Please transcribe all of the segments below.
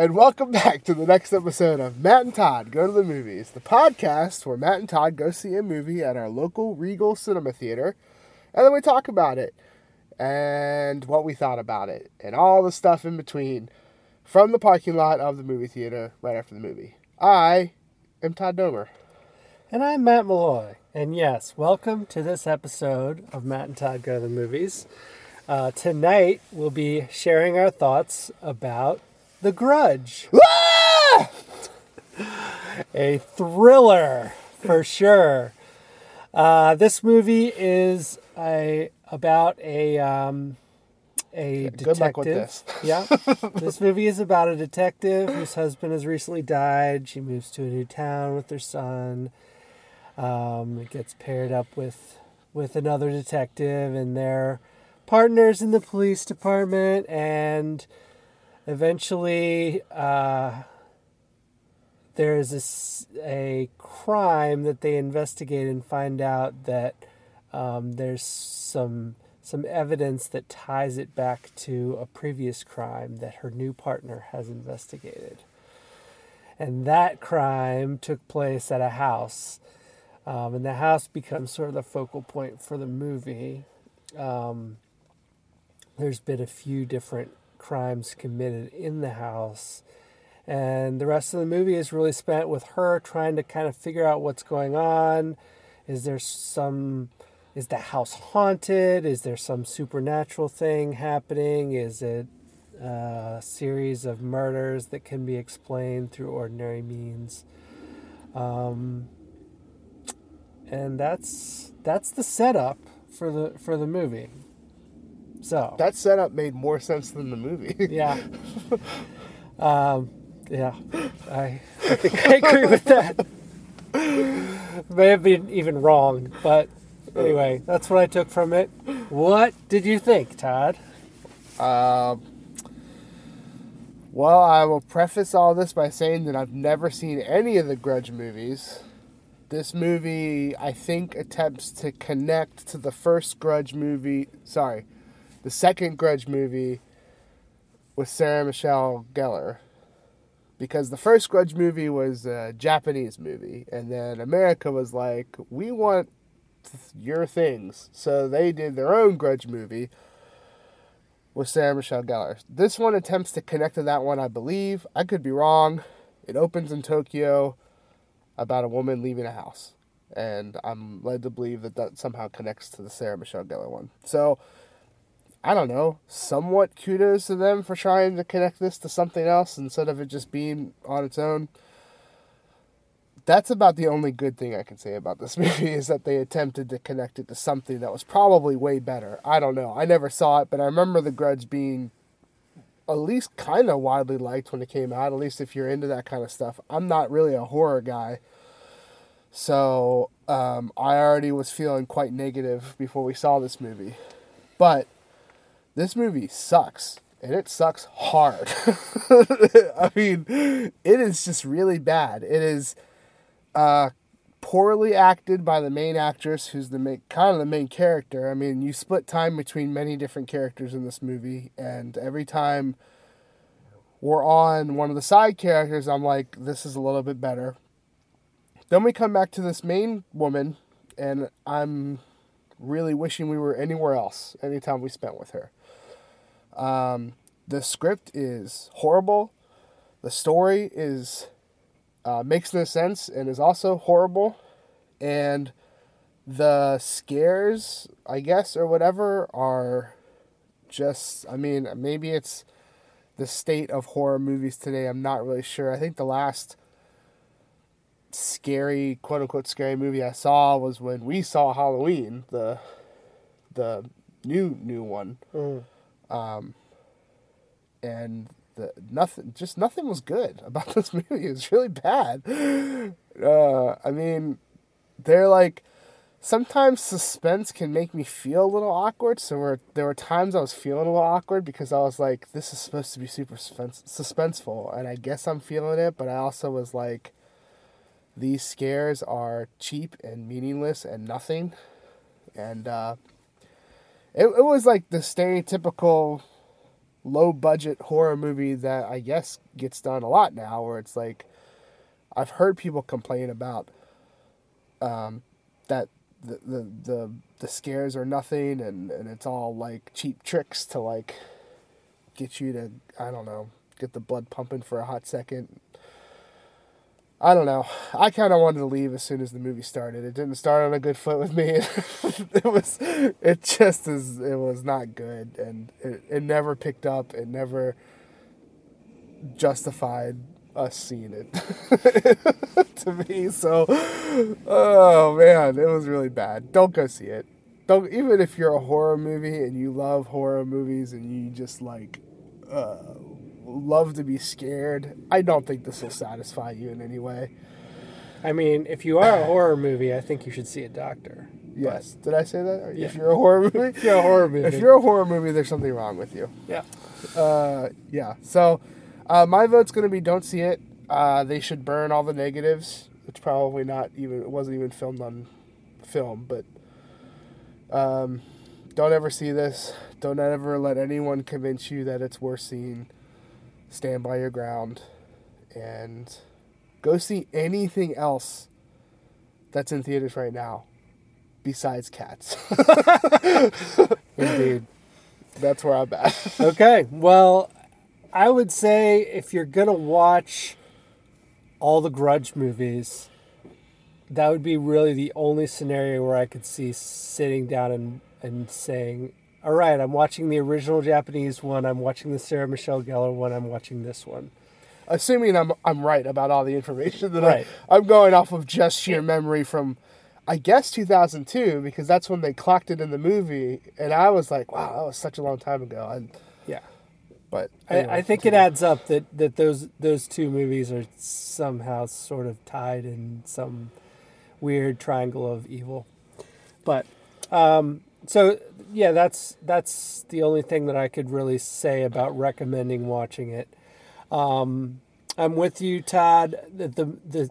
And welcome back to the next episode of Matt and Todd Go to the Movies, the podcast where Matt and Todd go see a movie at our local Regal Cinema Theater, and then we talk about it and what we thought about it, and all the stuff in between from the parking lot of the movie theater right after the movie. I am Todd Domer. And I'm Matt Malloy. And yes, welcome to this episode of Matt and Todd Go to the Movies. Uh, tonight, we'll be sharing our thoughts about The Grudge. Ah! a thriller, for sure. Uh, this movie is a about a um, a Good luck with detective. this. yeah, this movie is about a detective whose husband has recently died. She moves to a new town with her son. Um, gets paired up with with another detective, and they're partners in the police department. And eventually, uh, there's a crime that they investigate and find out that um, there's some some evidence that ties it back to a previous crime that her new partner has investigated. And that crime took place at a house. Um, and the house becomes sort of the focal point for the movie. Um, there's been a few different crimes committed in the house. And the rest of the movie is really spent with her trying to kind of figure out what's going on. Is there some is the house haunted? Is there some supernatural thing happening? Is it a series of murders that can be explained through ordinary means? Um, and that's that's the setup for the for the movie. So That setup made more sense than the movie. yeah, um, yeah, I, I I agree with that. May have been even wrong, but anyway, that's what I took from it. What did you think, Todd? Um, well, I will preface all this by saying that I've never seen any of the Grudge movies. This movie, I think, attempts to connect to the first Grudge movie. Sorry, the second Grudge movie with Sarah Michelle Gellar. Because the first Grudge movie was a Japanese movie, and then America was like, we want your things. So they did their own Grudge movie with Sarah Michelle Gellar. This one attempts to connect to that one, I believe. I could be wrong. It opens in Tokyo about a woman leaving a house. And I'm led to believe that that somehow connects to the Sarah Michelle Gellar one. So, I don't know. Somewhat kudos to them for trying to connect this to something else instead of it just being on its own. That's about the only good thing I can say about this movie is that they attempted to connect it to something that was probably way better. I don't know. I never saw it, but I remember The Grudge being at least kind of widely liked when it came out, at least if you're into that kind of stuff. I'm not really a horror guy. So um, I already was feeling quite negative before we saw this movie. But this movie sucks. And it sucks hard. I mean, it is just really bad. It is uh, poorly acted by the main actress, who's the main, kind of the main character. I mean, you split time between many different characters in this movie, and every time we're on one of the side characters, I'm like, this is a little bit better. Then we come back to this main woman, and I'm really wishing we were anywhere else anytime we spent with her. Um, the script is horrible. The story is uh, makes no sense and is also horrible. And the scares, I guess, or whatever, are just, I mean, maybe it's the state of horror movies today. I'm not really sure. I think the last scary, quote unquote, scary movie I saw was when we saw Halloween, the the new new one, um, and the nothing, just nothing was good about this movie. It was really bad. Uh, I mean, they're like sometimes suspense can make me feel a little awkward. So were, there were times I was feeling a little awkward because I was like, this is supposed to be super suspense, suspenseful, and I guess I'm feeling it. But I also was like, these scares are cheap and meaningless and nothing, and uh, it it was like the stereotypical low budget horror movie that I guess gets done a lot now, where it's like I've heard people complain about um, that the, the the the scares are nothing and and it's all like cheap tricks to like get you to I don't know get the blood pumping for a hot second. I don't know. I kind of wanted to leave as soon as the movie started. It didn't start on a good foot with me. it was, it just is. It was not good, and it, it never picked up. It never justified us seeing it to me. So, oh man, it was really bad. Don't go see it. Don't even if you're a horror movie and you love horror movies and you just like uh, love to be scared. I don't think this will satisfy you in any way. I mean, if you are a horror movie, I think you should see a doctor. Yes. Did I say that? Yeah. If you're a horror movie, If you're a horror movie, if you're a horror movie, there's something wrong with you. yeah, Uh, yeah. So, uh, my vote's gonna be don't see it. Uh, they should burn all the negatives. It's probably not even. It wasn't even filmed on film, but um, don't ever see this. Don't ever let anyone convince you that it's worth seeing. Stand by your ground, and go see anything else that's in theaters right now, besides Cats. indeed. that's where I'm at. okay, well, I would say if you're gonna watch all the Grudge movies, that would be really the only scenario where I could see sitting down and and saying, "All right, I'm watching the original Japanese one. I'm watching the Sarah Michelle Gellar one. I'm watching this one." assuming I'm I'm right about all the information that Right. I I'm going off of just sheer memory from I guess 2002 because that's when they clocked it in the movie and I was like wow that was such a long time ago and Yeah. but I, anyway, I think it adds up that, that those those two movies are somehow sort of tied in some weird triangle of evil. But um, so yeah, that's that's the only thing that I could really say about recommending watching it. Um, I'm with you, Todd. The, the the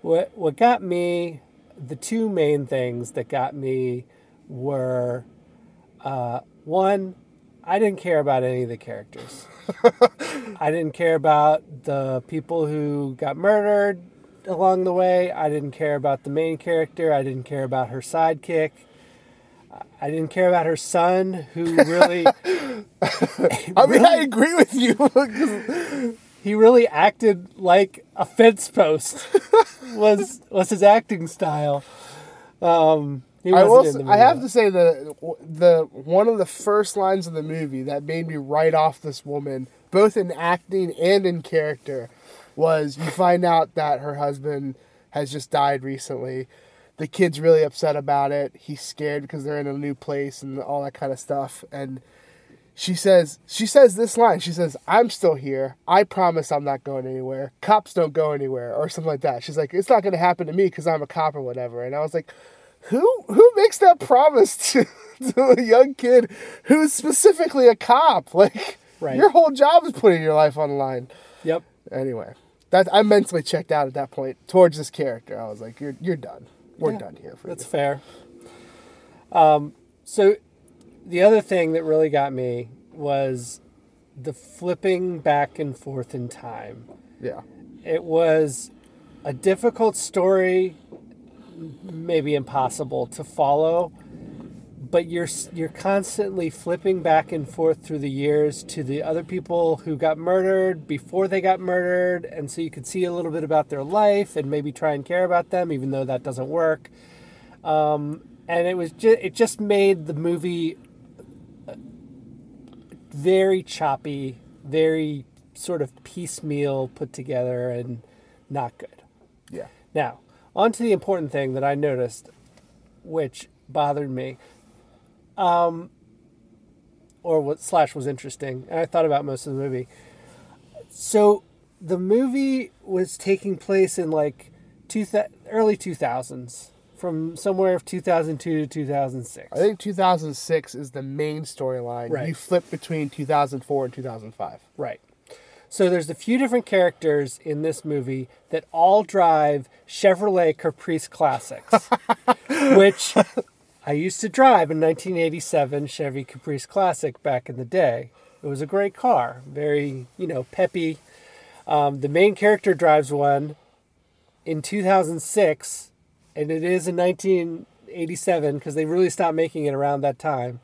what what got me the two main things that got me were uh, one I didn't care about any of the characters. I didn't care about the people who got murdered along the way. I didn't care about the main character. I didn't care about her sidekick. I didn't care about her son, who really I mean I agree with you he really acted like a fence post. was was his acting style. Um, I will in s- the I have to say the the one of the first lines of the movie that made me write off this woman both in acting and in character was you find out that her husband has just died recently. The kid's really upset about it. He's scared because they're in a new place and all that kind of stuff. And she says she says this line. She says i'm still here. I promise i'm not going anywhere. Cops don't go anywhere or something like that. She's like it's not going to happen to me because i'm a cop or whatever. And i was like who who makes that promise to, to a young kid who's specifically a cop? Like Right. your whole job is putting your life on the line. Yep. anyway that i mentally checked out at that point towards this character. I was like you're you're done we're Yeah, done here for That's you fair. Um, so the other thing that really got me was the flipping back and forth in time. yeah It was a difficult story, maybe impossible to follow, but you're you're constantly flipping back and forth through the years to the other people who got murdered before they got murdered, and so you could see a little bit about their life and maybe try and care about them, even though that doesn't work. Um, and it was just it just made the movie uh, very choppy, very sort of piecemeal put together and not good. yeah Now, on to the important thing that I noticed, which bothered me, um, or what slash was interesting, and I thought about most of the movie. So, the movie was taking place in like two th- early two thousands, from somewhere of two thousand two to two thousand six. I think 2006 is the main storyline. Right. You flip between 2004 and 2005. Right. So there's a few different characters in this movie that all drive Chevrolet Caprice Classics, which I used to drive a 1987 Chevy Caprice Classic back in the day. It was a great car, very, you know, peppy. Um, the main character drives one in 2006, and it is in 1987 because they really stopped making it around that time.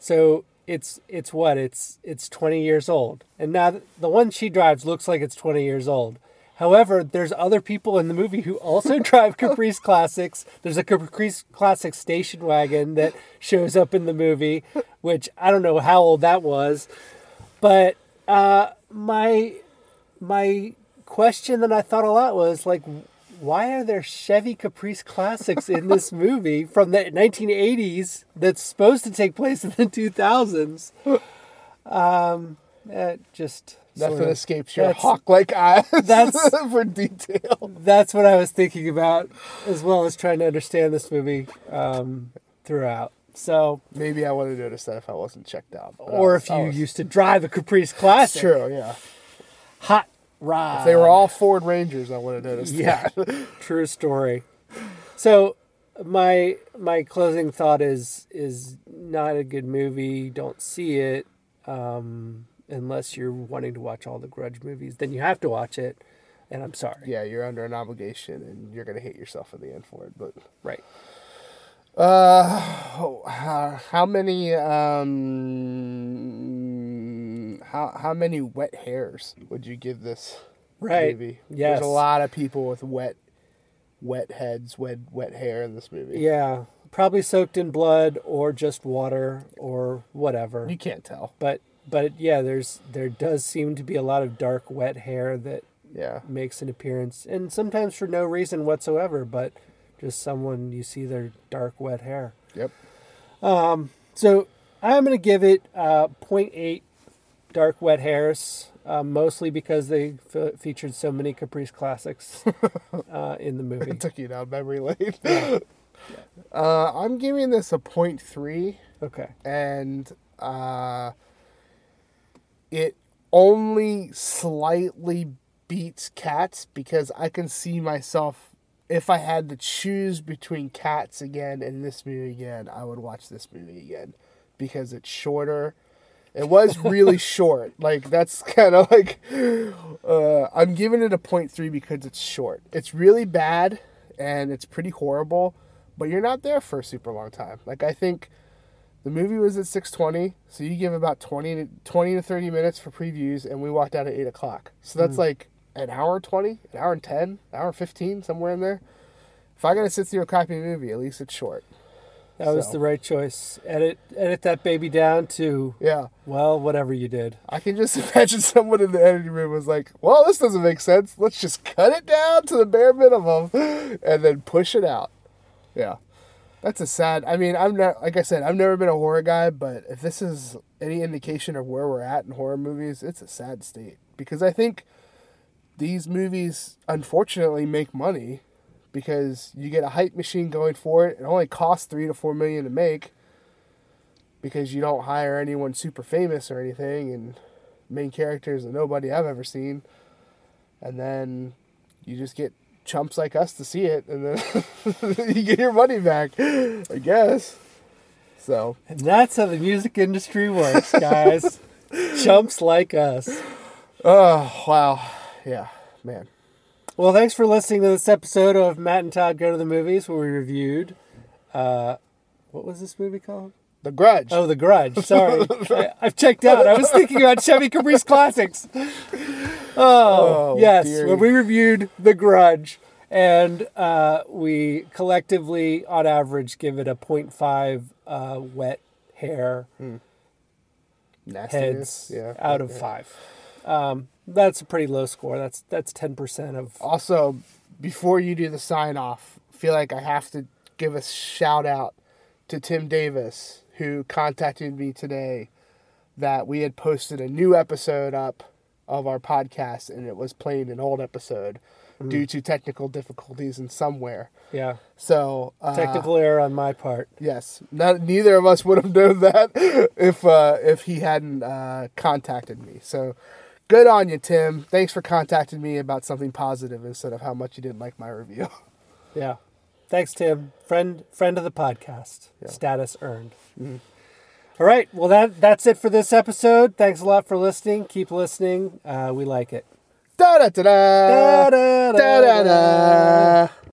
So it's it's what it's it's 20 years old, and now the one she drives looks like it's 20 years old. However, there's other people in the movie who also drive Caprice Classics. There's a Caprice Classic station wagon that shows up in the movie, which I don't know how old that was, but uh, my my question that I thought a lot was like, why are there Chevy Caprice Classics in this movie from the 1980s that's supposed to take place in the 2000s? Um, just Nothing sort of- escapes your hawk-like eyes that's- for detail. that's what I was thinking about, as well as trying to understand this movie um, throughout. So, Maybe I would have noticed that if I wasn't checked out. or was- if you was- used to drive a Caprice Classic, True, yeah. hot rod. If they were all Ford Rangers, I would have noticed. Yeah, that. true story. So my my closing thought is is not a good movie. Don't see it um, unless you're wanting to watch all the Grudge movies. Then you have to watch it, and I'm sorry. yeah, you're under an obligation, and you're gonna hate yourself in the end for it. But Right. uh, how, how many um, how how many wet hairs would you give this Right. movie? Yes. There's a lot of people with wet, wet heads, wet wet hair in this movie. Yeah. Probably soaked in blood or just water or whatever. You can't tell. But but yeah, there's there does seem to be a lot of dark wet hair that Yeah. makes an appearance, and sometimes for no reason whatsoever, but just someone you see their dark wet hair. Yep. So I'm going to give it uh, 0.8 dark wet hairs, uh, mostly because they f- featured so many Caprice classics uh, in the movie. Took you down memory lane. Uh, I'm giving this a point three. Okay. and uh, it only slightly beats cats because I can see myself if I had to choose between cats again and this movie again, I would watch this movie again because it's shorter. It was really short. Like that's kind of like uh, I'm giving it a point three because it's short. It's really bad and it's pretty horrible, but you're not there for a super long time. Like I think the movie was at 6.20, so you give about 20 to, 20 to 30 minutes for previews, and we walked out at 8 o'clock. So that's hmm. like an hour and 20, an hour and 10, an hour and 15, somewhere in there. If I got to sit through a crappy movie, at least it's short. That was the right choice. Edit edit that baby down to Yeah. well, whatever you did. I can just imagine someone in the editing room was like, well, this doesn't make sense. Let's just cut it down to the bare minimum and then push it out. Yeah. That's a sad. I mean, I'm not, like I said, I've never been a horror guy, but if this is any indication of where we're at in horror movies, it's a sad state. Because I think these movies, unfortunately, make money because you get a hype machine going for it. It only costs three to four million to make because you don't hire anyone super famous or anything and main characters that nobody I've ever seen. And then you just get chumps like us to see it and then you get your money back, I guess. So, And that's how the music industry works, guys. Chumps like us. oh, wow. Yeah, man. Well, thanks for listening to this episode of Matt and Todd Go to the Movies, where we reviewed. Uh, what was this movie called? The Grudge. Oh, The Grudge. Sorry, I, I've checked out. I was thinking about Chevy Caprice classics. Oh, Oh, yes, when we reviewed The Grudge, and uh, we collectively, on average, give it a 0.5 uh, wet hair Nastiness. heads Yeah. out of yeah. five. Um, that's a pretty low score. That's that's ten percent of Also, before you do the sign off, feel like I have to give a shout out to Tim Davis, who contacted me today that we had posted a new episode up of our podcast and it was playing an old episode due to technical difficulties in somewhere. yeah So, uh, technical error on my part. yes, not, neither of us would have known that if uh, if he hadn't uh, contacted me. So, good on you, Tim. Thanks for contacting me about something positive instead of how much you didn't like my review. Yeah, Thanks, Tim. Friend friend of the podcast. Status earned. All right. Well, that that's it for this episode. Thanks a lot for listening. Keep listening. Uh, we like it. Da da da da da da da.